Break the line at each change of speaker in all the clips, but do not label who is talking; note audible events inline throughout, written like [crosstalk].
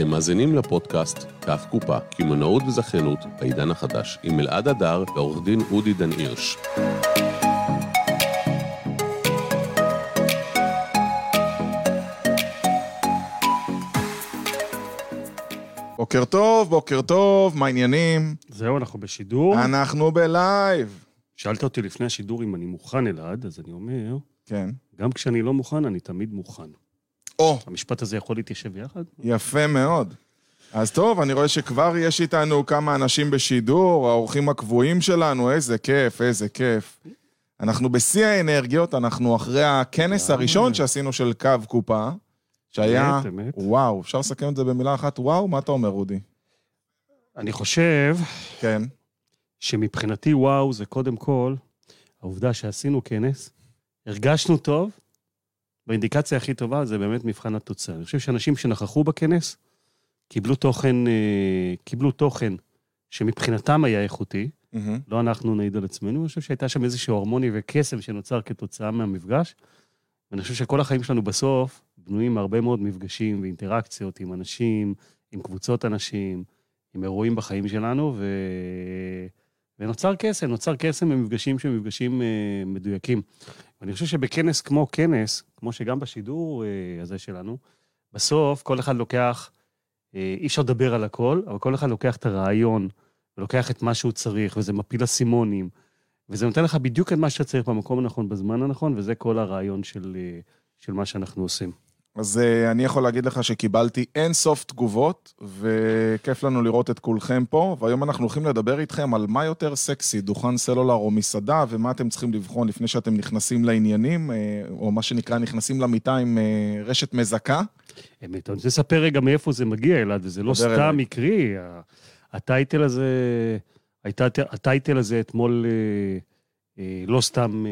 אתם מאזינים לפודקאסט כף קופה, קמעונאות וזכיינות בעידן החדש, עם אלעד הדר ועורך דין אודי דן הירש.
בוקר טוב, בוקר טוב, מה העניינים?
זהו, אנחנו בשידור.
אנחנו בלייב.
שאלת אותי לפני השידור אם אני מוכן, אלעד, אז אני אומר,
כן.
גם כשאני לא מוכן, אני תמיד מוכן.
או,
המשפט הזה יכול להתיישב יחד?
יפה מאוד. אז טוב, אני רואה שכבר יש איתנו כמה אנשים בשידור, האורחים הקבועים שלנו, איזה כיף, איזה כיף. אנחנו בשיא האנרגיות, אנחנו אחרי הכנס. הראשון שעשינו של קו קופה, שהיה...
אמת, אמת.
וואו, אפשר לסכם את זה במילה אחת? וואו, מה אתה אומר, אודי?
אני חושב
כן.
שמבחינתי, וואו, זה קודם כל העובדה שעשינו כנס, הרגשנו טוב, והאינדיקציה הכי טובה זה באמת מבחן התוצאה. אני חושב שאנשים שנכחו בכנס קיבלו תוכן, אה, קיבלו תוכן שמבחינתם היה איכותי,
מהמם.
לא אנחנו נעיד על עצמנו, אני חושב שהייתה שם איזשהו הרמוני וקסם שנוצר כתוצאה מהמפגש. ואני חושב שכל החיים שלנו בסוף בנויים מהרבה מאוד מפגשים ואינטראקציות עם אנשים, עם קבוצות אנשים, עם אירועים בחיים שלנו, ו... ונוצר קסם, נוצר קסם במפגשים שהם מפגשים אה, מדויקים. ואני חושב שבכנס כמו כנס, כמו שגם בשידור אה, הזה שלנו, בסוף כל אחד לוקח, אה, אי אפשר לדבר על הכל, אבל כל אחד לוקח את הרעיון, ולוקח את מה שהוא צריך, וזה מפיל אסימונים, וזה נותן לך בדיוק את מה שאתה צריך במקום הנכון, בזמן הנכון, וזה כל הרעיון של, אה, של מה שאנחנו עושים.
אז אה, אני יכול להגיד לך שקיבלתי אין סוף תגובות, וכיף לנו לראות את כולכם פה, והיום אנחנו הולכים לדבר איתכם על מה יותר סקסי, דוכן סלולר או מסעדה, ומה אתם צריכים לבחון לפני שאתם נכנסים לעניינים, אה, או מה שנקרא נכנסים למיטה עם אה, רשת מזכה.
אמת, אני רוצה לספר רגע מאיפה זה מגיע, אלעד, וזה לא סתם
אליי.
מקרי. הטייטל הזה, הייתה, הטייטל הזה אתמול לא סתם,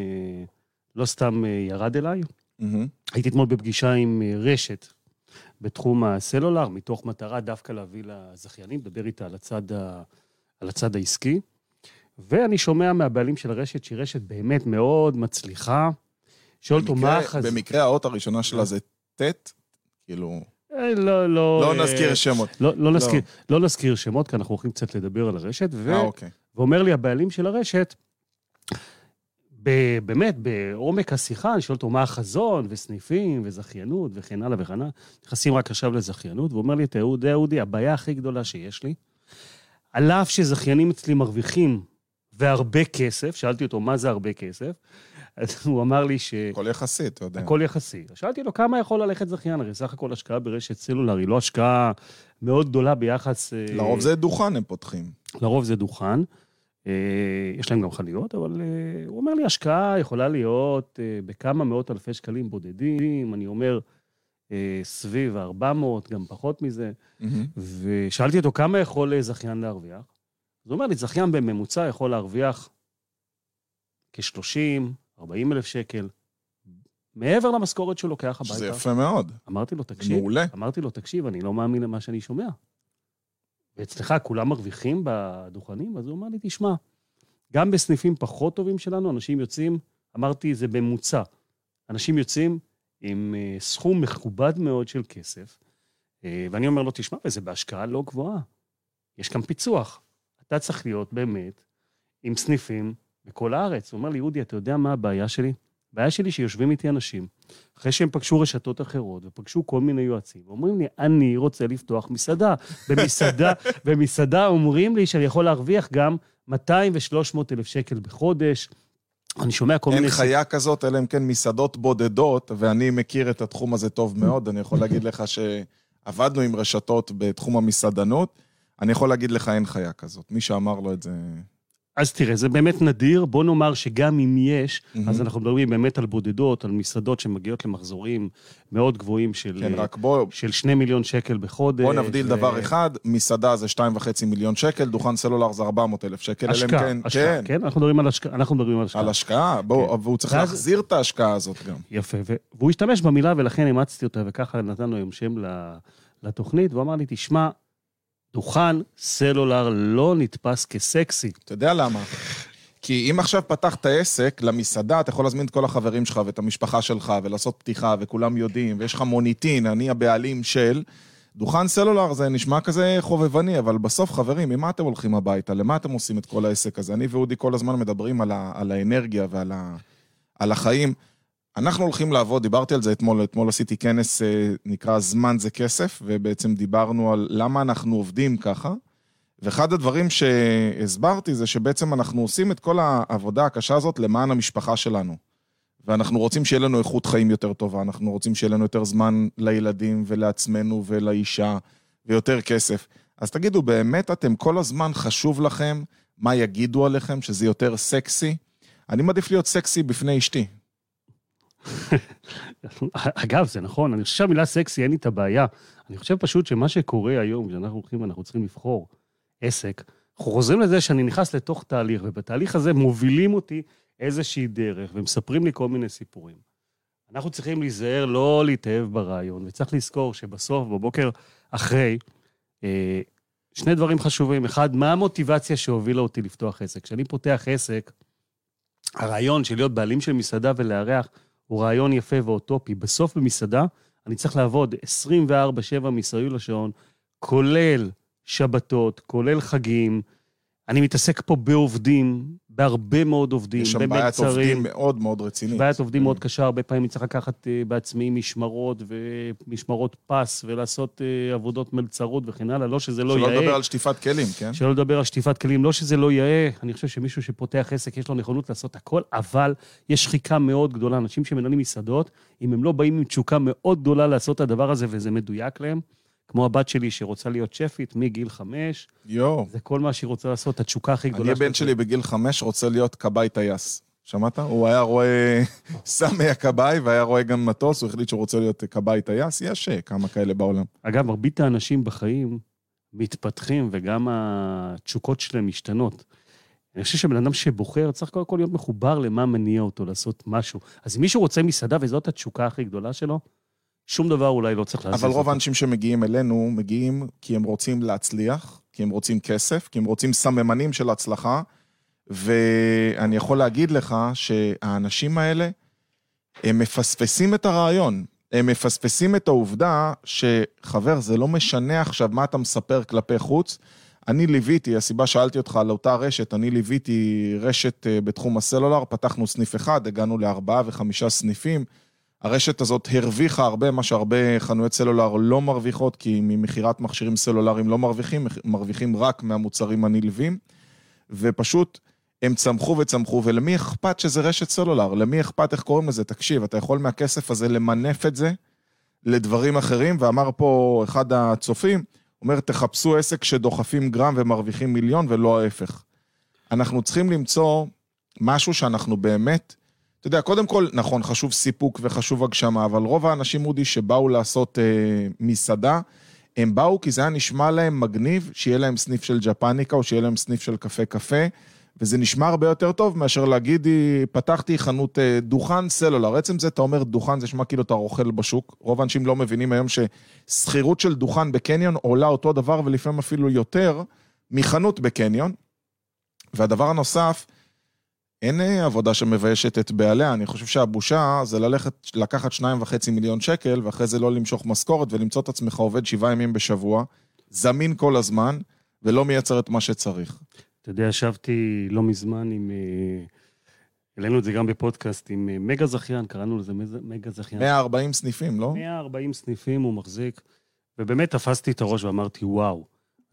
לא סתם ירד אליי.
מהמם.
הייתי אתמול בפגישה עם אה, רשת בתחום הסלולר, מתוך מטרה דווקא להביא לזכיינים, לדבר איתה על הצד, ה, על הצד העסקי. ואני שומע מהבעלים של הרשת, שהיא רשת באמת מאוד מצליחה. שואל אותו מה החז...
במקרה האות הראשונה שלה זה ט', כאילו,
אה, לא, לא...
לא
אה,
נזכיר שמות.
לא, לא, נזכיר, לא נזכיר שמות, כי אנחנו הולכים קצת לדבר על הרשת, ו...
אה, אוקיי.
ואומר לי הבעלים של הרשת, ב- באמת, בעומק השיחה, אני שואל אותו מה החזון, וסניפים, וזכיינות, וכן הלאה וכן הלאה. נכנסים רק עכשיו לזכיינות, והוא אומר לי, תראה, אודי, אודי, הבעיה הכי גדולה שיש לי, על אף שזכיינים אצלי מרוויחים והרבה כסף, שאלתי אותו, מה זה הרבה כסף? אז [laughs] הוא אמר לי ש...
הכל יחסי, אתה יודע.
הכל יחסי. שאלתי לו, כמה יכול ללכת זכיין? הרי סך הכל השקעה ברשת סלולר היא לא השקעה מאוד גדולה ביחס... אה,
לרוב זה דוכן הם פותחים.
לרוב זה דוכן. אה, יש להם גם חנויות, אבל אה, הוא אומר לי, השקעה יכולה להיות אה, בכמה מאות אלפי שקלים בודדים, אני אומר, סביב ה-400, גם פחות מזה. ושאלתי אותו, כמה יכול זכיין להרוויח? אז הוא אומר לי, זכיין בממוצע יכול להרוויח כ-30, 40 אלף שקל, מעבר למשכורת שהוא לוקח הביתה.
שזה יפה מאוד.
אמרתי לו, תקשיב,
מעולה.
אמרתי לו, תקשיב, אני לא מאמין למה שאני שומע. ואצלך כולם מרוויחים בדוכנים? אז הוא אמר לי, תשמע, גם בסניפים פחות טובים שלנו, אנשים יוצאים, אמרתי, זה ממוצע. אנשים יוצאים עם אה, סכום מכובד מאוד של כסף, אה, ואני אומר לו, תשמע, וזה בהשקעה לא גבוהה. יש כאן פיצוח. אתה צריך להיות באמת עם סניפים בכל הארץ. הוא אומר לי, אודי, אתה יודע מה הבעיה שלי? הבעיה שלי שיושבים איתי אנשים, אחרי שהם פגשו רשתות אחרות ופגשו כל מיני יועצים, ואומרים לי, אני רוצה לפתוח מסעדה. במסעדה, [laughs] במסעדה אומרים לי שאני יכול להרוויח גם 200 ו-300 אלף שקל בחודש. אני שומע כל מיני...
אין חיה כזאת, אלא אם כן מסעדות בודדות, ואני מכיר את התחום הזה טוב מאוד. אני יכול להגיד לך שעבדנו עם רשתות בתחום המסעדנות. אני יכול להגיד לך, אין חיה כזאת. מי שאמר לו את זה...
אז תראה, זה באמת נדיר. בוא נאמר שגם אם יש,
מהמם.
אז אנחנו מדברים באמת על בודדות, על מסעדות שמגיעות למחזורים מאוד גבוהים של,
כן, רק בוא,
של 2 מיליון שקל בחודש.
בוא נבדיל
ו-
דבר אחד, מסעדה זה 2.5 מיליון שקל, דוכן סלולר זה 400 אלף שקל.
השקעה,
כן,
השקעה,
כן,
כן? אנחנו מדברים על השקעה. אנחנו מדברים על השקעה.
על השקעה, בוא,
כן.
והוא צריך
ואז-
להחזיר את ההשקעה הזאת גם.
יפה, ו- והוא השתמש במילה ולכן אימצתי אותה, וככה נתנו היום שם לתוכנית, והוא אמר לי, תשמע, דוכן סלולר לא נתפס כסקסי.
אתה יודע למה? כי אם עכשיו פתחת עסק למסעדה, אתה יכול להזמין את כל החברים שלך ואת המשפחה שלך ולעשות פתיחה וכולם יודעים, ויש לך מוניטין, אני הבעלים של. דוכן סלולר זה נשמע כזה חובבני, אבל בסוף, חברים, ממה אתם הולכים הביתה? למה אתם עושים את כל העסק הזה? אני ואודי כל הזמן מדברים על, ה, על האנרגיה ועל ה, על החיים. אנחנו הולכים לעבוד, דיברתי על זה אתמול, אתמול עשיתי כנס אה, נקרא זמן זה כסף, ובעצם דיברנו על למה אנחנו עובדים ככה. ואחד הדברים שהסברתי זה שבעצם אנחנו עושים את כל העבודה הקשה הזאת למען המשפחה שלנו. ואנחנו רוצים שיהיה לנו איכות חיים יותר טובה, אנחנו רוצים שיהיה לנו יותר זמן לילדים ולעצמנו ולאישה, ויותר כסף. אז תגידו, באמת אתם כל הזמן חשוב לכם מה יגידו עליכם, שזה יותר סקסי? אני מעדיף להיות סקסי בפני אשתי. [laughs]
אגב, זה נכון, אני חושב שהמילה סקסי, אין לי את הבעיה. אני חושב פשוט שמה שקורה היום, כשאנחנו הולכים ואנחנו צריכים לבחור עסק, אנחנו חוזרים לזה שאני נכנס לתוך תהליך, ובתהליך הזה מובילים אותי איזושהי דרך, ומספרים לי כל מיני סיפורים. אנחנו צריכים להיזהר לא להתאהב ברעיון, וצריך לזכור שבסוף, בבוקר אחרי, אה, שני דברים חשובים. אחד, מה המוטיבציה שהובילה אותי לפתוח עסק? כשאני פותח עסק, הרעיון של להיות בעלים של מסעדה ולארח הוא רעיון יפה ואוטופי. בסוף במסעדה אני צריך לעבוד 24-7 מסביב לשעון, כולל שבתות, כולל חגים. אני מתעסק פה בעובדים, בהרבה מאוד עובדים,
יש שם בעיית עובדים מאוד מאוד רצינית.
בעיית עובדים מאוד קשה, הרבה פעמים אני צריך לקחת uh, בעצמי משמרות ומשמרות פס ולעשות uh, עבודות מלצרות וכן הלאה, לא שזה לא יאה.
שלא לדבר על שטיפת כלים, כן?
שלא לדבר על שטיפת כלים, לא שזה לא יאה, אני חושב שמישהו שפותח עסק, יש לו נכונות לעשות הכל, אבל יש שחיקה מאוד גדולה. אנשים שמנהלים מסעדות, אם הם לא באים עם תשוקה מאוד גדולה לעשות את הדבר הזה וזה מדויק להם, כמו הבת שלי שרוצה להיות שפית מגיל חמש.
יואו.
זה כל מה שהיא רוצה לעשות, התשוקה הכי גדולה.
אני, הבן שלי בגיל חמש רוצה להיות כבאי טייס. שמעת? הוא היה רואה [laughs] סמי הכבאי והיה רואה גם מטוס, הוא החליט שהוא רוצה להיות כבאי טייס, יש אה, כמה כאלה בעולם.
אגב, מרבית האנשים בחיים מתפתחים וגם התשוקות שלהם משתנות. אני חושב שבן אדם שבוחר צריך קודם כל להיות מחובר למה מניע אותו לעשות משהו. אז אם מישהו רוצה מסעדה וזאת התשוקה הכי גדולה שלו, שום דבר אולי לא צריך להזיז
אבל רוב האנשים שמגיעים אלינו, מגיעים כי הם רוצים להצליח, כי הם רוצים כסף, כי הם רוצים סממנים של הצלחה, ואני יכול להגיד לך שהאנשים האלה, הם מפספסים את הרעיון. הם מפספסים את העובדה שחבר, זה לא משנה עכשיו מה אתה מספר כלפי חוץ. אני ליוויתי, הסיבה שאלתי אותך על אותה רשת, אני ליוויתי רשת אה, בתחום הסלולר, פתחנו סניף אחד, הגענו לארבעה וחמישה סניפים. הרשת הזאת הרוויחה הרבה, מה שהרבה חנויות סלולר לא מרוויחות, כי ממכירת מכשירים סלולריים לא מרוויחים, מרוויחים רק מהמוצרים הנלווים, ופשוט הם צמחו וצמחו, ולמי אכפת שזה רשת סלולר? למי אכפת, איך קוראים לזה? תקשיב, אתה יכול מהכסף הזה למנף את זה לדברים אחרים, ואמר פה אחד הצופים, אומר, תחפשו עסק שדוחפים גרם ומרוויחים מיליון, ולא ההפך. אנחנו צריכים למצוא משהו שאנחנו באמת יודע, קודם כל, נכון, חשוב סיפוק וחשוב הגשמה, אבל רוב האנשים, אודי, שבאו לעשות אה, מסעדה, הם באו כי זה היה נשמע להם מגניב, שיהיה להם סניף של ג'פניקה או שיהיה להם סניף של קפה קפה, וזה נשמע הרבה יותר טוב מאשר להגיד, פתחתי חנות אה, דוכן סלולר. עצם זה, אתה אומר דוכן, זה נשמע כאילו אתה רוכל בשוק. רוב האנשים לא מבינים היום ששכירות של דוכן בקניון עולה אותו דבר ולפעמים אפילו יותר מחנות בקניון. והדבר הנוסף, אין אה, עבודה שמביישת את בעליה, אני חושב שהבושה זה ללכת, לקחת שניים וחצי מיליון שקל, ואחרי זה לא למשוך משכורת ולמצוא את עצמך עובד שבעה ימים בשבוע, זמין כל הזמן, ולא מייצר את מה שצריך.
אתה יודע, ישבתי לא מזמן עם... אה, העלינו את זה גם בפודקאסט עם אה, מגה זכיין, קראנו לזה מגה זכיין.
140 סניפים, לא?
140 סניפים הוא מחזיק, ובאמת תפסתי את הראש ואמרתי, וואו.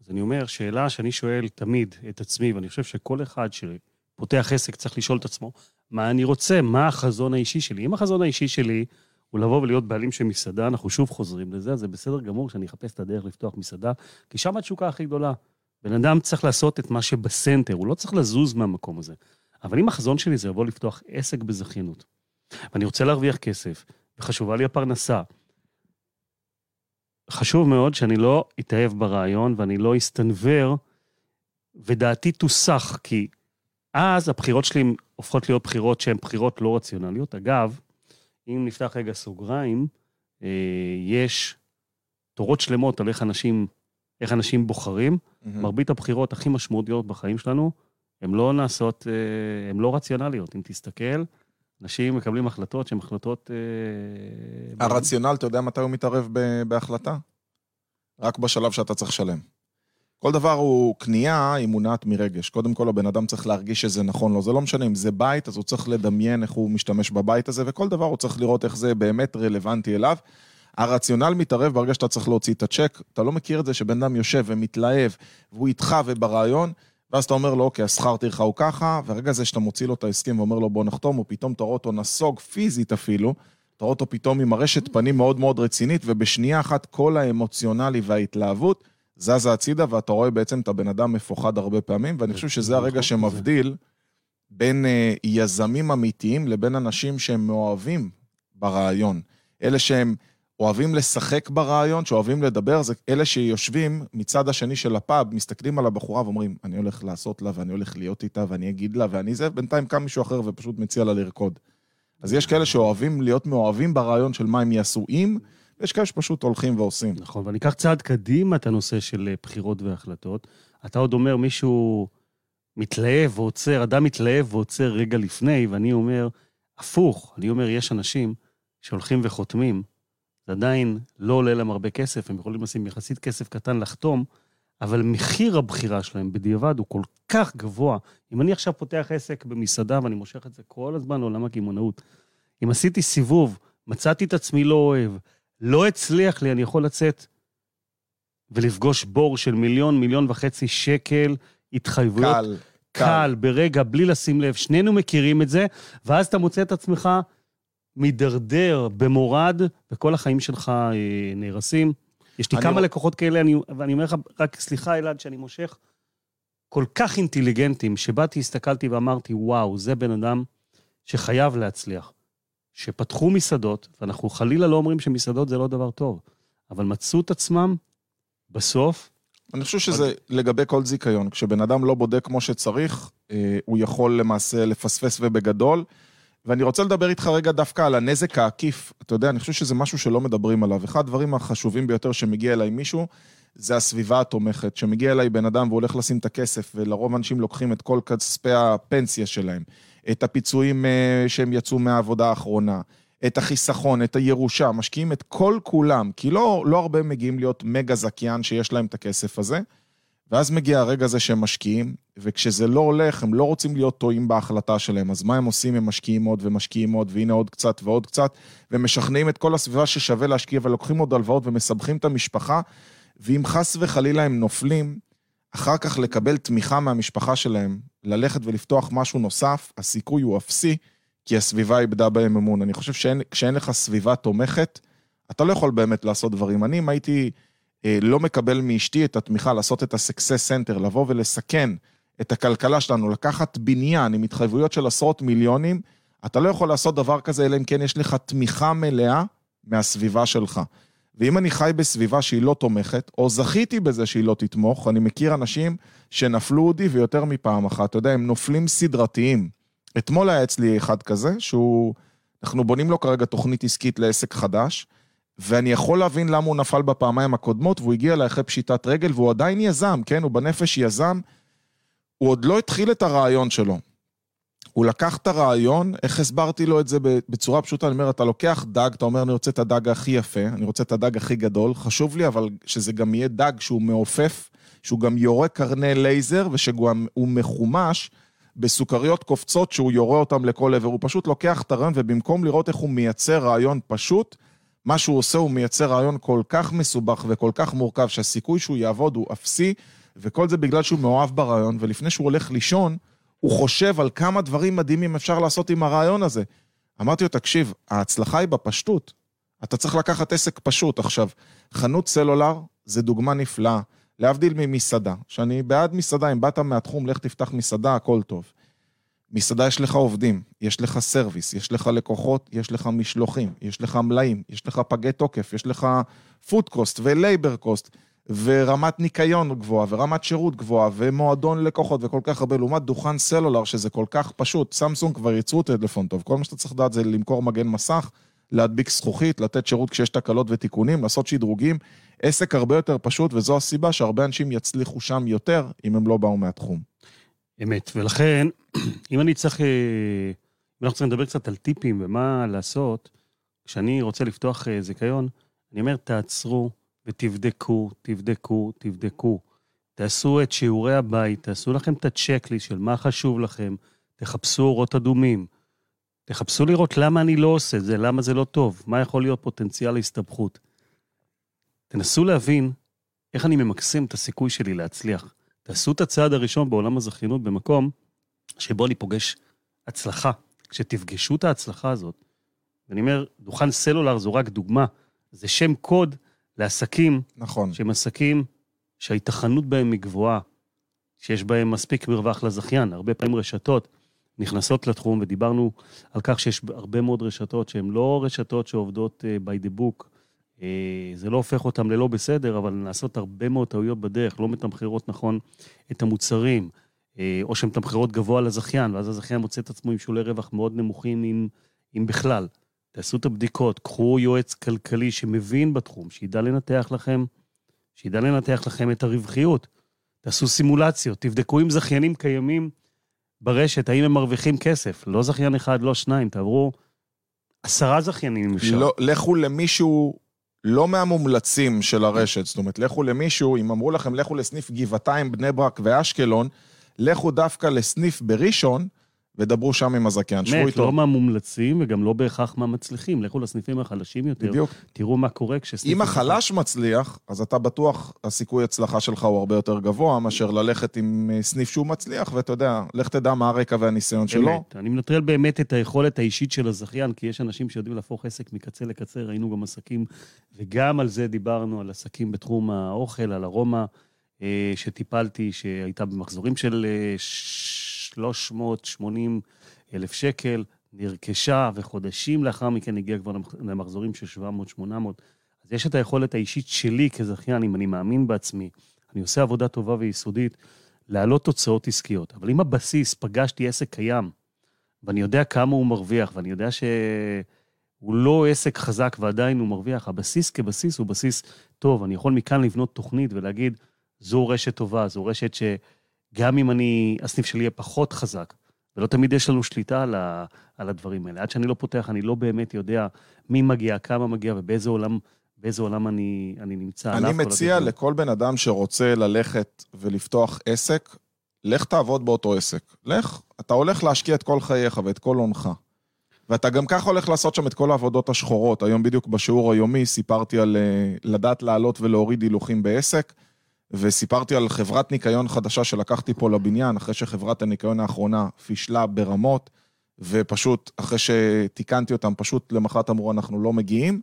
אז אני אומר, שאלה שאני שואל תמיד את עצמי, ואני חושב שכל אחד שלי, פותח עסק צריך לשאול את עצמו, מה אני רוצה, מה החזון האישי שלי. אם החזון האישי שלי הוא לבוא ולהיות בעלים של מסעדה, אנחנו שוב חוזרים לזה, אז זה בסדר גמור שאני אחפש את הדרך לפתוח מסעדה, כי שם התשוקה הכי גדולה. בן אדם צריך לעשות את מה שבסנטר, הוא לא צריך לזוז מהמקום הזה. אבל אם החזון שלי זה לבוא לפתוח עסק בזכיינות, ואני רוצה להרוויח כסף, וחשובה לי הפרנסה, חשוב מאוד שאני לא אתאהב ברעיון ואני לא אסתנוור, ודעתי תוסח, כי אז הבחירות שלי הופכות להיות בחירות שהן בחירות לא רציונליות. אגב, אם נפתח רגע סוגריים, אה, יש תורות שלמות על איך אנשים, איך אנשים בוחרים. Mm-hmm. מרבית הבחירות הכי משמעותיות בחיים שלנו, הן לא נעשות, אה, הן לא רציונליות. אם תסתכל, אנשים מקבלים החלטות שהן החלטות...
אה, הרציונל, אתה יודע מתי הוא מתערב בהחלטה? רק בשלב שאתה צריך לשלם. כל דבר הוא קנייה, היא מונעת מרגש. קודם כל, הבן אדם צריך להרגיש שזה נכון לו. זה לא משנה אם זה בית, אז הוא צריך לדמיין איך הוא משתמש בבית הזה, וכל דבר הוא צריך לראות איך זה באמת רלוונטי אליו. הרציונל מתערב ברגע שאתה צריך להוציא את הצ'ק. אתה לא מכיר את זה שבן אדם יושב ומתלהב, והוא איתך וברעיון, ואז אתה אומר לו, אוקיי, השכר טרחה הוא ככה, והרגע הזה שאתה מוציא לו את ההסכם ואומר לו, בוא נחתום, הוא פתאום אתה רואה אותו נסוג פיזית אפילו, אתה רואה אותו פתאום עם הרשת פנים מאוד מאוד רצינית, ובשנייה אחת כל האמוציונלי וההתלהבות זזה הצידה, ואתה רואה בעצם את הבן אדם מפוחד הרבה פעמים, ואני חושב שזה הרגע שמבדיל בין אה, יזמים אמיתיים לבין אנשים שהם מאוהבים ברעיון. אלה שהם אוהבים לשחק ברעיון, שאוהבים לדבר, זה אלה שיושבים מצד השני של הפאב, מסתכלים על הבחורה ואומרים, אני הולך לעשות לה ואני הולך להיות איתה ואני אגיד לה ואני זה, בינתיים קם מישהו אחר ופשוט מציע לה לרקוד. אז יש כאלה שאוהבים להיות מאוהבים ברעיון של מה הם יעשו עם, ויש כאלה שפשוט הולכים ועושים.
נכון, ואני אקח צעד קדימה את הנושא של אה, בחירות והחלטות. אתה עוד אומר, מישהו מתלהב ועוצר, אדם מתלהב ועוצר רגע לפני, ואני אומר, הפוך, אני אומר, יש אנשים שהולכים וחותמים, זה עדיין לא עולה להם הרבה כסף, הם יכולים לשים יחסית כסף קטן לחתום, אבל מחיר הבחירה שלהם בדיעבד הוא כל כך גבוה. אם אני עכשיו פותח עסק במסעדה ואני מושך את זה כל הזמן לעולם הקמעונאות, אם עשיתי סיבוב, מצאתי את עצמי לא אוהב, לא הצליח לי, אני יכול לצאת ולפגוש בור של מיליון, מיליון וחצי שקל, התחייבויות.
קל,
קל, קל, ברגע, בלי לשים לב. שנינו מכירים את זה, ואז אתה מוצא את עצמך מידרדר במורד, וכל החיים שלך אה, נהרסים. יש לי כמה לקוחות כאלה, אני, ואני אומר לך, רק סליחה, אלעד, שאני מושך, כל כך אינטליגנטים, שבאתי, הסתכלתי ואמרתי, וואו, זה בן אדם שחייב להצליח. שפתחו מסעדות, ואנחנו חלילה לא אומרים שמסעדות זה לא דבר טוב, אבל מצאו את עצמם בסוף.
אני חושב שזה לגבי כל זיכיון. כשבן אדם לא בודק כמו שצריך, אה, הוא יכול למעשה לפספס ובגדול. ואני רוצה לדבר איתך רגע דווקא על הנזק העקיף. אתה יודע, אני חושב שזה משהו שלא מדברים עליו. אחד הדברים החשובים ביותר שמגיע אליי מישהו, זה הסביבה התומכת. שמגיע אליי בן אדם והוא הולך לשים את הכסף, ולרוב אנשים לוקחים את כל כספי הפנסיה שלהם, את הפיצויים אה, שהם יצאו מהעבודה האחרונה, את החיסכון, את הירושה, משקיעים את כל כולם, כי לא, לא הרבה מגיעים להיות מגה זכיין שיש להם את הכסף הזה. ואז מגיע הרגע הזה שהם משקיעים, וכשזה לא הולך, הם לא רוצים להיות טועים בהחלטה שלהם. אז מה הם עושים? הם משקיעים עוד ומשקיעים עוד, והנה עוד קצת ועוד קצת, ומשכנעים את כל הסביבה ששווה להשקיע, ולוקחים עוד הלוואות ומסבכים את המשפחה, ואם חס וחלילה הם נופלים, אחר כך לקבל תמיכה מהמשפחה שלהם, ללכת ולפתוח משהו נוסף, הסיכוי הוא אפסי, כי הסביבה איבדה בהם אמון. אני חושב שכשאין לך סביבה תומכת, אתה לא יכול באמת לעשות דברים. אני, אם הייתי... אה, לא מקבל מאשתי את התמיכה לעשות את ה-success center, לבוא ולסכן את הכלכלה שלנו, לקחת בניין עם התחייבויות של עשרות מיליונים, אתה לא יכול לעשות דבר כזה, אלא אם כן יש לך תמיכה מלאה מהסביבה שלך. ואם אני חי בסביבה שהיא לא תומכת, או זכיתי בזה שהיא לא תתמוך, אני מכיר אנשים שנפלו אודי ויותר מפעם אחת, אתה יודע, הם נופלים סדרתיים. אתמול היה אצלי אחד כזה, שהוא, אנחנו בונים לו כרגע תוכנית עסקית לעסק חדש, ואני יכול להבין למה הוא נפל בפעמיים הקודמות, והוא הגיע אליי אחרי פשיטת רגל, והוא עדיין יזם, כן? הוא בנפש יזם. הוא עוד לא התחיל את הרעיון שלו. הוא לקח את הרעיון, איך הסברתי לו את זה בצורה פשוטה? אני אומר, אתה לוקח דג, אתה אומר, אני רוצה את הדג הכי יפה, אני רוצה את הדג הכי גדול, חשוב לי אבל שזה גם יהיה דג שהוא מעופף, שהוא גם יורה קרני לייזר, ושגם הוא מחומש בסוכריות קופצות שהוא יורה אותם לכל עבר. הוא פשוט לוקח את הרעיון, ובמקום לראות איך הוא מייצר רעיון פשוט, מה שהוא עושה, הוא מייצר רעיון כל כך מסובך וכל כך מורכב, שהסיכוי שהוא יעבוד הוא אפסי, וכל זה בגלל שהוא מאוהב ברעיון, ולפני שהוא הולך לישון, הוא חושב על כמה דברים מדהימים אפשר לעשות עם הרעיון הזה. אמרתי לו, תקשיב, ההצלחה היא בפשטות. אתה צריך לקחת עסק פשוט. עכשיו, חנות סלולר זה דוגמה נפלאה, להבדיל ממסעדה, שאני בעד מסעדה, אם באת מהתחום, לך תפתח מסעדה, הכל טוב. מסעדה יש לך עובדים, יש לך סרוויס, יש לך לקוחות, יש לך משלוחים, יש לך מלאים, יש לך פגי תוקף, יש לך food cost ו labor cost, ורמת ניקיון גבוהה, ורמת שירות גבוהה, ומועדון לקוחות, וכל כך הרבה, לעומת דוכן סלולר, שזה כל כך פשוט. סמסונג כבר יצרו טלפון טוב, כל מה שאתה צריך לדעת זה למכור מגן מסך, להדביק זכוכית, לתת שירות כשיש תקלות ותיקונים, לעשות שדרוגים. עסק הרבה יותר פשוט, וזו הסיבה שהרבה אנשים יצליחו שם יותר, אם הם לא באו מהתחום.
אמת, ולכן, [clears throat] אם אני צריך, אה, אם אנחנו צריכים לדבר קצת על טיפים ומה לעשות, כשאני רוצה לפתוח אה, זיכיון, אני אומר, תעצרו ותבדקו, תבדקו, תבדקו. תעשו את שיעורי הבית, תעשו לכם את הצ'קליסט של מה חשוב לכם, תחפשו אורות אדומים, תחפשו לראות למה אני לא עושה את זה, למה זה לא טוב, מה יכול להיות פוטנציאל להסתבכות. תנסו להבין איך אני ממקסם את הסיכוי שלי להצליח. תעשו את הצעד הראשון בעולם הזכיינות במקום שבו אני פוגש הצלחה. כשתפגשו את ההצלחה הזאת, ואני אומר, דוכן סלולר זו רק דוגמה, זה שם קוד לעסקים
נכון.
שהם עסקים שההיתכנות בהם היא גבוהה, שיש בהם מספיק מרווח לזכיין. הרבה פעמים רשתות נכנסות לתחום, ודיברנו על כך שיש הרבה מאוד רשתות שהן לא רשתות שעובדות uh, by the book. Uh, זה לא הופך אותן ללא בסדר, אבל נעשות הרבה מאוד טעויות בדרך, לא מתמחרות נכון את המוצרים, uh, או שהן מתמחרות גבוה לזכיין, ואז הזכיין מוצא את עצמו עם שולי רווח מאוד נמוכים, אם, אם בכלל. תעשו את הבדיקות, קחו יועץ כלכלי שמבין בתחום, שידע לנתח לכם, שידע לנתח לכם את הרווחיות. תעשו סימולציות, תבדקו אם זכיינים קיימים ברשת, האם הם מרוויחים כסף. לא זכיין אחד, לא שניים, תעברו עשרה זכיינים אם אפשר.
לא, לכו למישהו לא מהמומלצים של הרשת, זאת אומרת, לכו למישהו, אם אמרו לכם, לכו לסניף גבעתיים, בני ברק ואשקלון, לכו דווקא לסניף בראשון, ודברו שם עם הזכיין, שבו
באמת,
איתו.
לא מהמומלצים וגם לא בהכרח מהמצליחים. לכו לסניפים החלשים יותר,
בדיוק.
תראו מה קורה כשסניף...
אם החלש מצליח, אז אתה בטוח, הסיכוי הצלחה שלך הוא הרבה יותר גבוה מאשר ללכת עם אה, סניף שהוא מצליח, ואתה יודע, לך תדע מה הרקע והניסיון שלו.
אמת. אני מנטרל באמת את היכולת האישית של הזכיין, כי יש אנשים שיודעים להפוך עסק מקצה לקצה, ראינו גם עסקים, וגם על זה דיברנו, על עסקים בתחום האוכל, על ארומה, אה, שטיפלתי, שהייתה במחזורים של אה, 380 אלף שקל, נרכשה, וחודשים לאחר מכן הגיעה כבר למחזורים של 700-800. אז יש את היכולת האישית שלי כזכיין, אם אני מאמין בעצמי, אני עושה עבודה טובה ויסודית, להעלות תוצאות עסקיות. אבל אם הבסיס, פגשתי עסק קיים, ואני יודע כמה הוא מרוויח, ואני יודע שהוא לא עסק חזק ועדיין הוא מרוויח, הבסיס כבסיס הוא בסיס טוב. אני יכול מכאן לבנות תוכנית ולהגיד, זו רשת טובה, זו רשת שגם אם אני, הסניף שלי יהיה פחות חזק, ולא תמיד יש לנו שליטה על, ה, על הדברים האלה. עד שאני לא פותח, אני לא באמת יודע מי מגיע, כמה מגיע ובאיזה עולם, באיזה עולם אני, אני נמצא.
אני
כל
מציע. לכל בן אדם שרוצה ללכת ולפתוח עסק, לך תעבוד באותו עסק. לך, אתה הולך להשקיע את כל חייך ואת כל הונך. ואתה גם ככה הולך לעשות שם את כל העבודות השחורות. היום בדיוק בשיעור היומי סיפרתי על אה, לדעת לעלות ולהוריד הילוכים בעסק, וסיפרתי על חברת ניקיון חדשה שלקחתי פה לבניין, אחרי שחברת הניקיון האחרונה פישלה ברמות, ופשוט, אחרי שתיקנתי אותם, פשוט למחרת אמרו, אנחנו לא מגיעים.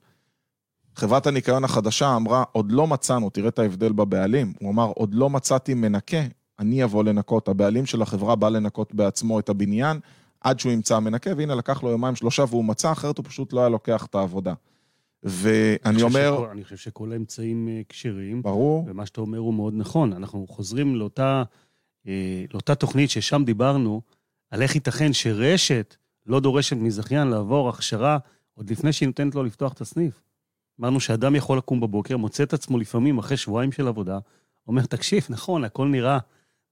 חברת הניקיון החדשה אמרה, עוד לא מצאנו, תראה את ההבדל בבעלים. הוא אמר, עוד לא מצאתי מנקה, אני אבוא לנקות. הבעלים של החברה בא לנקות בעצמו את הבניין, עד שהוא ימצא מנקה, והנה לקח לו יומיים שלושה והוא מצא, אחרת הוא פשוט לא היה לוקח את העבודה. ואני
חושב
אומר,
שכל- אני חושב שכל האמצעים אה, כשרים,
ברור,
ומה שאתה אומר הוא מאוד נכון. אנחנו חוזרים לאותה, אה, לאותה תוכנית ששם דיברנו, על איך ייתכן שרשת לא דורשת מזכיין לעבור הכשרה עוד לפני שהיא נותנת לו לפתוח את הסניף. אמרנו שאדם יכול לקום בבוקר, מוצא את עצמו לפעמים אחרי שבועיים של עבודה, אומר, תקשיב, נכון, הכל נראה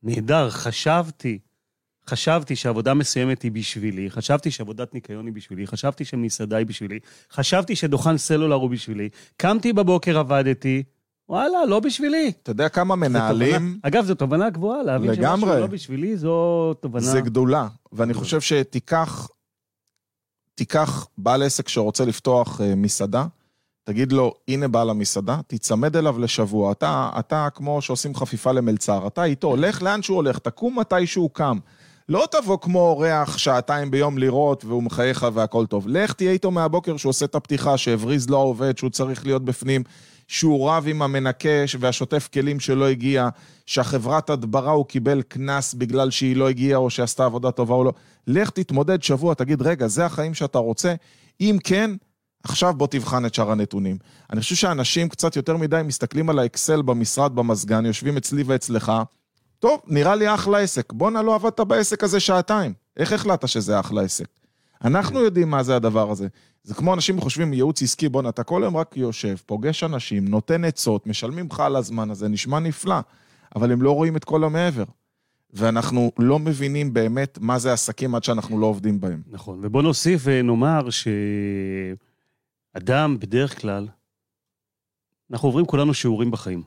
נהדר, חשבתי, חשבתי שעבודה מסוימת היא בשבילי, חשבתי שעבודת ניקיון היא בשבילי, חשבתי שמסעדה היא בשבילי, חשבתי שדוכן סלולר הוא בשבילי, קמתי בבוקר, עבדתי, וואלה, לא בשבילי.
אתה יודע כמה מנהלים,
תובנה- אגב, זו תובנה גבוהה, להבין שמשהו
לגמרי.
לא בשבילי, זו תובנה...
זה גדולה. ואני. חושב שתיקח, תיקח בעל עסק שרוצה לפתוח אה, מסעדה, תגיד לו, הנה בעל המסעדה, תיצמד אליו לשבוע. אתה, אתה כמו שעושים חפיפה למלצר, אתה איתו, הולך לאן שהוא הולך, תקום מתי שהוא קם. לא תבוא כמו אורח שעתיים ביום לראות והוא מחייך והכל טוב. לך תהיה איתו מהבוקר שהוא עושה את הפתיחה, שהבריז לא עובד, שהוא צריך להיות בפנים, שהוא רב עם המנקה והשוטף כלים שלא הגיע, שהחברת הדברה הוא קיבל קנס בגלל שהיא לא הגיעה או שעשתה עבודה טובה או לא. לך תתמודד שבוע, תגיד, רגע, זה החיים שאתה רוצה? אם כן, עכשיו בוא תבחן את שאר הנתונים. אני חושב שאנשים קצת יותר מדי מסתכלים על האקסל במשרד, במזגן, יושבים אצלי ואצלך, טוב, נראה לי אחלה עסק. בואנה, לא עבדת בעסק הזה שעתיים. איך החלטת שזה אחלה עסק? אנחנו יודעים מה זה הדבר הזה. זה כמו אנשים חושבים, ייעוץ עסקי, בואנה, אתה כל היום רק יושב, פוגש אנשים, נותן עצות, משלמים לך על הזמן הזה, נשמע נפלא, אבל הם לא רואים את כל המעבר. ואנחנו לא מבינים באמת מה זה עסקים עד שאנחנו לא עובדים בהם.
נכון, ובוא נוסיף ונאמר שאדם בדרך כלל אנחנו עוברים כולנו שיעורים בחיים.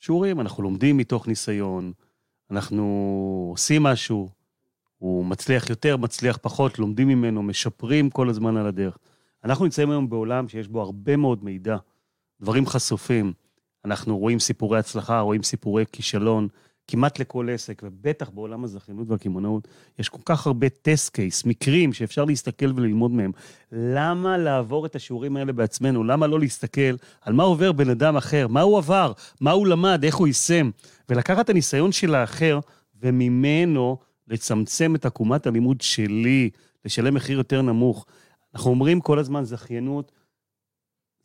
שיעורים, אנחנו לומדים מתוך ניסיון, אנחנו עושים משהו, הוא מצליח יותר, מצליח פחות, לומדים ממנו, משפרים כל הזמן על הדרך. אנחנו נמצאים היום בעולם שיש בו הרבה מאוד מידע, דברים חשופים. אנחנו רואים סיפורי הצלחה, רואים סיפורי כישלון, כמעט לכל עסק, ובטח בעולם הזכיינות והקמעונאות, יש כל כך הרבה טסט קייס, מקרים שאפשר להסתכל וללמוד מהם. למה לעבור את השיעורים האלה בעצמנו? למה לא להסתכל על מה עובר בן אדם אחר, מה הוא עבר, מה הוא למד, איך הוא יישם, ולקחת את הניסיון של האחר, וממנו לצמצם את עקומת הלימוד שלי, לשלם מחיר יותר נמוך. אנחנו אומרים כל הזמן, זכיינות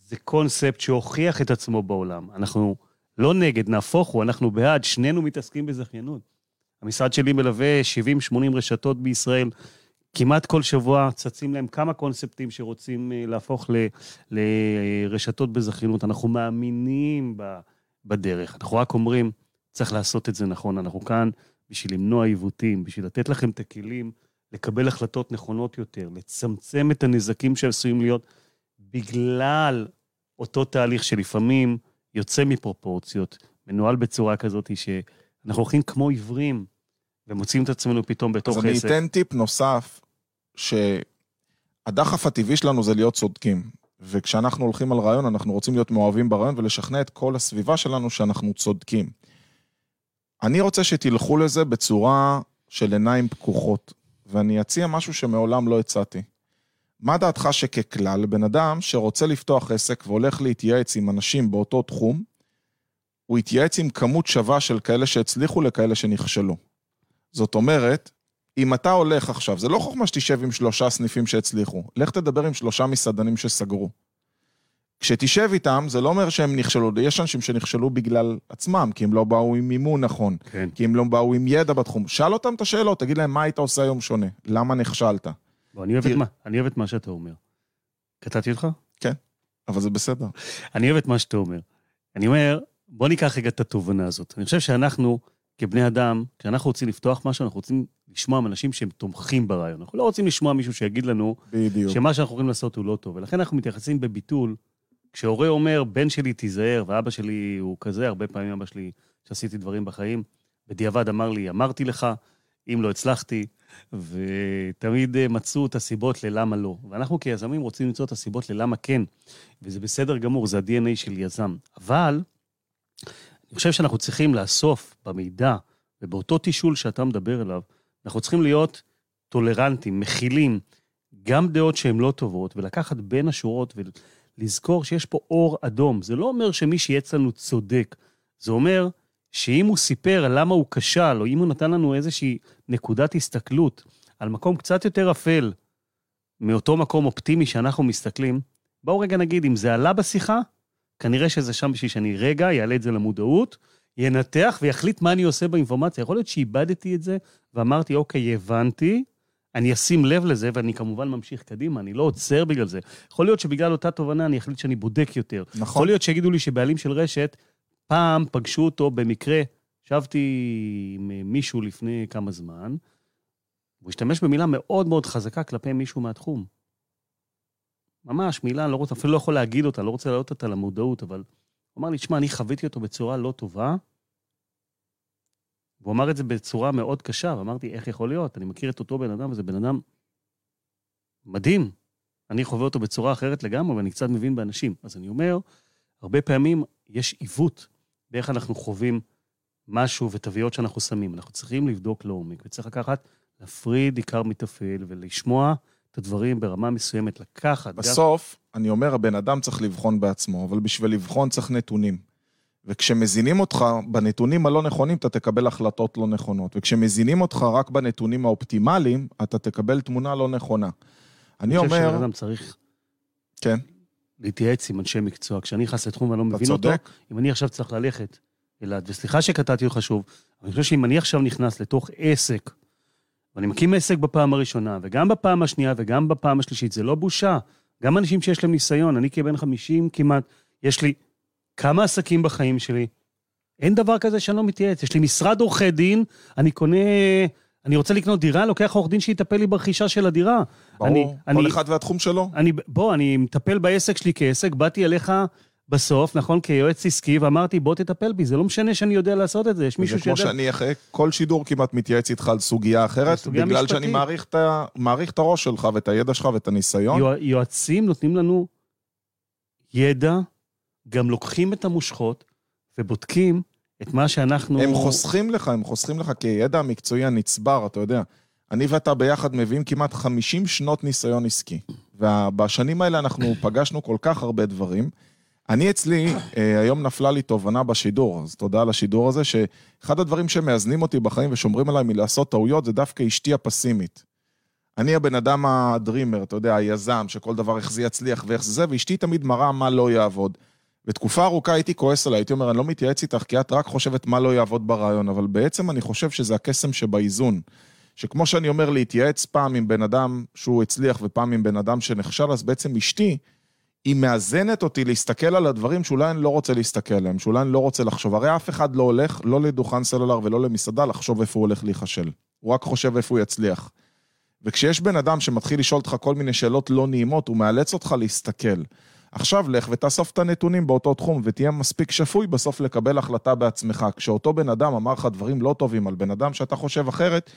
זה קונספט שהוכיח את עצמו בעולם. אנחנו לא נגד, נהפוך הוא, אנחנו בעד, שנינו מתעסקים בזכיינות. המשרד שלי מלווה 70-80 רשתות בישראל. כמעט כל שבוע צצים להם כמה קונספטים שרוצים אה, להפוך ל, לרשתות בזכיינות. אנחנו מאמינים בדרך. אנחנו רק אומרים, צריך לעשות את זה נכון. אנחנו כאן בשביל למנוע עיוותים, בשביל לתת לכם את הכלים לקבל החלטות נכונות יותר, לצמצם את הנזקים שעשויים להיות בגלל אותו תהליך שלפעמים יוצא מפרופורציות, מנוהל בצורה כזאת שאנחנו הולכים כמו עיוורים ומוצאים את עצמנו פתאום בתוך עסק.
אז אני אתן טיפ נוסף, שהדחף הטבעי שלנו זה להיות צודקים. וכשאנחנו הולכים על רעיון, אנחנו רוצים להיות מאוהבים ברעיון ולשכנע את כל הסביבה שלנו שאנחנו צודקים. אני רוצה שתלכו לזה בצורה של עיניים פקוחות, ואני אציע משהו שמעולם לא הצעתי. מה דעתך שככלל, בן אדם שרוצה לפתוח עסק והולך להתייעץ עם אנשים באותו תחום, הוא יתייעץ עם כמות שווה של כאלה שהצליחו לכאלה שנכשלו. זאת אומרת, אם אתה הולך עכשיו, זה לא חוכמה שתשב עם שלושה סניפים שהצליחו, לך תדבר עם שלושה מסעדנים שסגרו. כשתשב איתם, זה לא אומר שהם נכשלו, יש אנשים שנכשלו בגלל עצמם, כי הם לא באו עם מימון נכון, כן. כי הם לא באו עם ידע בתחום. שאל אותם את השאלות, תגיד להם מה היית עושה היום שונה, למה נכשלת.
בוא, אני, אוהב את מה, אני אוהב את מה שאתה אומר. קטעתי אותך?
כן, אבל זה בסדר.
אני אוהב את מה שאתה אומר. אני אומר, בוא ניקח רגע את התובנה הזאת. אני חושב שאנחנו, כבני אדם, כשאנחנו רוצים לפתוח משהו, אנחנו רוצים לשמוע מאנשים שהם תומכים ברעיון. אנחנו לא רוצים לשמוע מישהו שיגיד לנו, בדיוק. שמה שאנחנו יכולים לעשות הוא לא טוב. ולכן אנחנו מתייחסים בביטול כשהורה אומר, בן שלי תיזהר, ואבא שלי הוא כזה, הרבה פעמים אבא שלי, שעשיתי דברים בחיים, בדיעבד אמר לי, אמרתי לך, אם לא הצלחתי, ותמיד אה, מצאו את הסיבות ללמה לא. ואנחנו כיזמים רוצים למצוא את הסיבות ללמה כן, וזה בסדר גמור, זה ה-DNA של יזם. אבל אני חושב שאנחנו צריכים לאסוף במידע, ובאותו תישול שאתה מדבר אליו, אנחנו צריכים להיות טולרנטים, מכילים, גם דעות שהן לא טובות, ולקחת בין השורות לזכור שיש פה אור אדום. זה לא אומר שמי שייעץ לנו צודק, זה אומר שאם הוא סיפר למה הוא כשל, או אם הוא נתן לנו איזושהי נקודת הסתכלות על מקום קצת יותר אפל מאותו מקום אופטימי שאנחנו מסתכלים, בואו רגע נגיד, אם זה עלה בשיחה, כנראה שזה שם בשביל שאני רגע אעלה את זה למודעות, ינתח ויחליט מה אני עושה באינפורמציה. יכול להיות שאיבדתי את זה ואמרתי, אוקיי, הבנתי, אני אשים לב לזה, ואני כמובן ממשיך קדימה, אני לא עוצר בגלל זה. יכול להיות שבגלל אותה תובנה אני אחליט שאני בודק יותר. נכון. יכול להיות שיגידו לי שבעלים של רשת, פעם פגשו אותו במקרה, ישבתי עם מישהו לפני כמה זמן, הוא השתמש במילה מאוד מאוד חזקה כלפי מישהו מהתחום. ממש, מילה, לא רוצה, אפילו לא יכול להגיד אותה, לא רוצה להעלות אותה למודעות, אבל הוא אמר לי, תשמע, אני חוויתי אותו בצורה לא טובה, והוא אמר את זה בצורה מאוד קשה, ואמרתי, איך יכול להיות? אני מכיר את אותו בן אדם, וזה בן אדם מדהים. אני חווה אותו בצורה אחרת לגמרי, ואני קצת מבין באנשים. אז אני אומר, הרבה פעמים יש עיוות באיך אנחנו חווים משהו ותוויות שאנחנו שמים. אנחנו צריכים לבדוק לעומק, וצריך לקחת, להפריד עיקר מטפל ולשמוע את הדברים ברמה מסוימת, לקחת...
בסוף, גם... אני אומר, הבן אדם צריך לבחון בעצמו, אבל בשביל לבחון צריך נתונים. וכשמזינים אותך בנתונים הלא נכונים, אתה תקבל החלטות לא נכונות. וכשמזינים אותך רק בנתונים האופטימליים, אתה תקבל תמונה לא נכונה. אני אומר... אני
חושב שבן אדם צריך...
כן.
להתייעץ עם אנשי מקצוע. כשאני נכנס לתחום ואני לא מבין צודק. אותו, אם אני עכשיו צריך ללכת אלעד, וסליחה שקטעתי אותך שוב, אני חושב שאם אני עכשיו נכנס לתוך עסק, ואני מקים עסק בפעם הראשונה, וגם בפעם השנייה וגם בפעם השלישית, זה לא בושה. גם אנשים שיש להם ניסיון, אני כבן 50 כמעט, יש לי כמה עסקים בחיים שלי. אין דבר כזה שאני לא מתייעץ. יש לי משרד עורכי דין, אני קונה... אני רוצה לקנות דירה, לוקח עורך דין שיטפל לי ברכישה של הדירה.
ברור, אני, כל אני, אחד והתחום שלו.
אני, בוא, אני מטפל בעסק שלי כעסק, באתי אליך בסוף, נכון, כיועץ עסקי, ואמרתי, בוא תטפל בי, זה לא משנה שאני יודע לעשות את זה, יש מישהו
זה כמו
שיודע...
שאני אחרי כל שידור כמעט מתייעץ איתך על סוגיה אחרת,
סוגיה
בגלל
משפטית.
שאני מעריך את ה- מעריך את הראש שלך ואת הידע שלך ואת הניסיון.
יוע- יועצים נותנים לנו ידע, גם לוקחים את המושכות ובודקים את מה שאנחנו...
הם חוסכים לך, הם חוסכים לך כידע המקצועי הנצבר, אתה יודע. אני ואתה ביחד מביאים כמעט 50 שנות ניסיון עסקי. ובשנים האלה אנחנו פגשנו כל כך הרבה דברים. אני אצלי, אה, היום נפלה לי תובנה בשידור, אז תודה על השידור הזה, שאחד הדברים שמאזנים אותי בחיים ושומרים עליי מלעשות טעויות, זה דווקא אשתי הפסימית. אני הבן אדם הדרימר, אתה יודע, היזם, שכל דבר איך זה יצליח ואיך זה, ואשתי תמיד מראה מה לא יעבוד. ותקופה ארוכה הייתי כועס עליי, הייתי אומר, אני לא מתייעץ איתך, כי את רק חושבת מה לא יעבוד ברעיון, אבל בעצם אני חושב שזה הקסם שבאיזון. שכמו שאני אומר, להתייעץ פעם עם בן אדם שהוא הצליח ופעם עם בן אדם שנכשל, אז בעצם אשתי, היא מאזנת אותי להסתכל על הדברים שאולי אני לא רוצה להסתכל עליהם, שאולי אני לא רוצה לחשוב. הרי אף אחד לא הולך, לא לדוכן סלולר ולא למסעדה, לחשוב איפה הוא הולך להיכשל. הוא רק חושב איפה הוא יצליח. וכשיש בן אדם שמתחיל לשאול אותך כל מיני שאלות לא נעימות, הוא מאלץ אותך להסתכל. עכשיו לך ותאסוף את הנתונים באותו תחום ותהיה מספיק שפוי בסוף לקבל החלטה בעצמך. כשאותו בן אדם אמר לך דברים לא טובים על בן אדם שאתה חושב אחרת,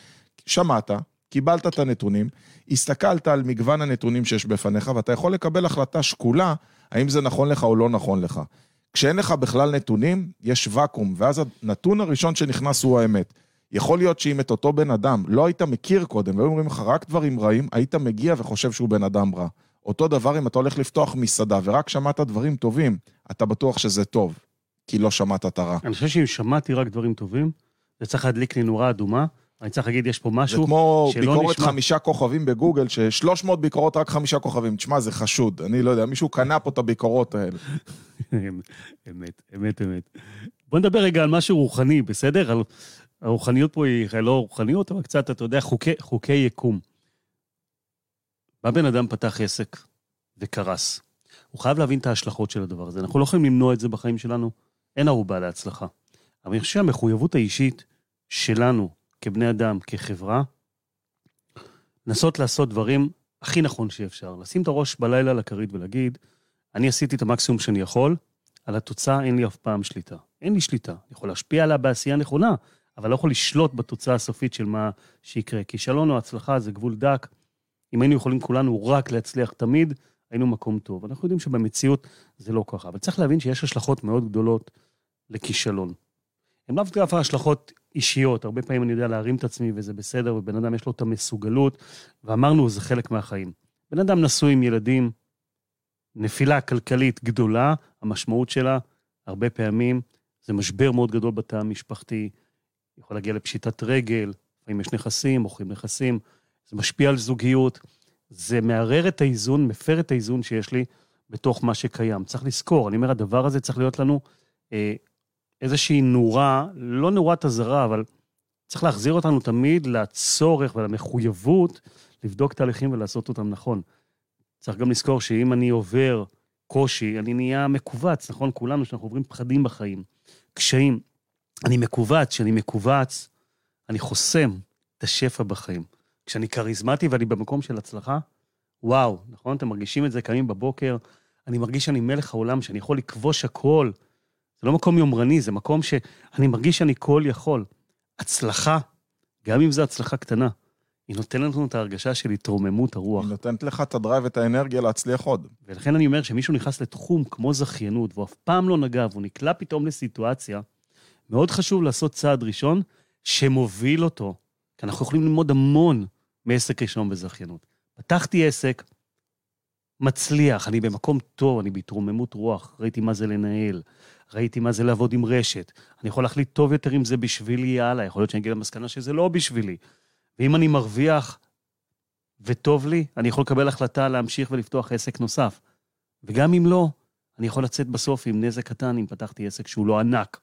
שמעת, קיבלת את הנתונים, הסתכלת על מגוון הנתונים שיש בפניך, ואתה יכול לקבל החלטה שקולה, האם זה נכון לך או לא נכון לך. כשאין לך בכלל נתונים, יש ואקום, ואז הנתון הראשון שנכנס הוא האמת. יכול להיות שאם את אותו בן אדם לא היית מכיר קודם, והיו אומרים לך רק דברים רעים, היית מגיע וחושב שהוא בן אדם רע. אותו דבר אם אתה הולך לפתוח מסעדה ורק שמעת דברים טובים, אתה בטוח שזה טוב, כי לא שמעת את הרע.
אני חושב שאם שמעתי רק דברים טובים, זה צריך להדליק לי נורה אדומה, אני צריך להגיד, יש פה
זה
משהו
כמו
שלא
ביקורת
נשמע.
חמישה כוכבים בגוגל, ש-300 ביקורות רק חמישה כוכבים. תשמע, זה חשוד. אני לא יודע, מישהו קנה פה את הביקורות האלה. [laughs]
אמת, אמת, אמת. בוא נדבר רגע על משהו רוחני, בסדר? על... הרוחניות פה היא לא רוחניות, אבל קצת, אתה יודע, חוקי, חוקי יקום. בא בן אדם פתח עסק וקרס. הוא חייב להבין את ההשלכות של הדבר הזה. אנחנו לא יכולים למנוע את זה בחיים שלנו, אין ערובה להצלחה. אבל אני חושב שהמחויבות האישית שלנו, כבני אדם, כחברה, לנסות לעשות דברים הכי נכון שאפשר. לשים את הראש בלילה על הכרית ולהגיד, אני עשיתי את המקסימום שאני יכול, על התוצאה אין לי אף פעם שליטה. אין לי שליטה. אני יכול להשפיע עליה בעשייה נכונה, אבל לא יכול לשלוט בתוצאה הסופית של מה שיקרה. כישלון או הצלחה זה גבול דק. אם היינו יכולים כולנו רק להצליח תמיד, היינו מקום טוב. אנחנו יודעים שבמציאות זה לא ככה, אבל צריך להבין שיש השלכות מאוד גדולות לכישלון. הן לאו דווקא השלכות אישיות, הרבה פעמים אני יודע להרים את עצמי וזה בסדר, ובן אדם יש לו את המסוגלות, ואמרנו, זה חלק מהחיים. בן אדם נשוי עם ילדים, נפילה כלכלית גדולה, המשמעות שלה, הרבה פעמים, זה משבר מאוד גדול בתא המשפחתי, יכול להגיע לפשיטת רגל, לפעמים יש נכסים, מוכרים נכסים, זה משפיע על זוגיות, זה מערער את האיזון, מפר את האיזון שיש לי בתוך מה שקיים. צריך לזכור, אני אומר, הדבר הזה צריך להיות לנו אה, איזושהי נורה, לא נורת אזהרה, אבל צריך להחזיר אותנו תמיד לצורך ולמחויבות לבדוק תהליכים ולעשות אותם נכון. צריך גם לזכור שאם אני עובר קושי, אני נהיה מכווץ, נכון? כולנו, שאנחנו עוברים פחדים בחיים, קשיים. אני מכווץ, כשאני מכווץ, אני חוסם את השפע בחיים. כשאני כריזמטי ואני במקום של הצלחה, וואו, נכון? אתם מרגישים את זה, קמים בבוקר, אני מרגיש שאני מלך העולם, שאני יכול לכבוש הכל. זה לא מקום יומרני, זה מקום שאני מרגיש שאני כל יכול. הצלחה, גם אם זו הצלחה קטנה, היא נותנת לנו את ההרגשה של התרוממות הרוח.
היא נותנת לך את הדרייב ואת האנרגיה להצליח עוד.
ולכן אני אומר שמישהו נכנס לתחום כמו זכיינות, והוא אף פעם לא נגע, והוא נקלע פתאום לסיטואציה, מאוד חשוב לעשות צעד ראשון שמוביל אותו, כי אנחנו יכולים ללמוד המון מעסק ראשון בזכיינות. פתחתי עסק, מצליח, אני במקום טוב, אני בהתרוממות רוח, ראיתי מה זה לנהל, ראיתי מה זה לעבוד עם רשת, אני יכול להחליט טוב יותר אם זה בשבילי הלאה, יכול להיות שאני אגיע למסקנה שזה לא בשבילי. ואם אני מרוויח וטוב לי, אני יכול לקבל החלטה להמשיך ולפתוח עסק נוסף. וגם אם לא, אני יכול לצאת בסוף עם נזק קטן אם פתחתי עסק שהוא לא ענק.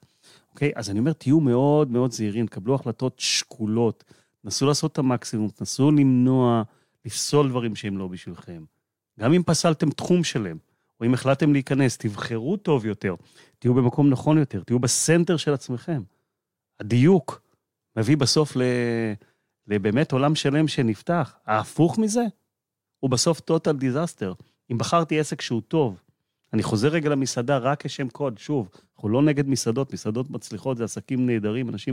אוקיי? אז אני אומר, תהיו מאוד מאוד זהירים, קבלו החלטות שקולות, נסו לעשות את המקסימום, תנסו למנוע, לפסול דברים שהם לא בשבילכם. גם אם פסלתם תחום שלם, או אם החלטתם להיכנס, תבחרו טוב יותר, תהיו במקום נכון יותר, תהיו בסנטר של עצמכם. הדיוק מביא בסוף ל... לבאמת עולם שלם שנפתח. ההפוך מזה הוא בסוף total disaster. אם בחרתי עסק שהוא טוב, אני חוזר רגע למסעדה רק כשם קוד, שוב, אנחנו לא נגד מסעדות, מסעדות מצליחות, זה עסקים נהדרים, אנשים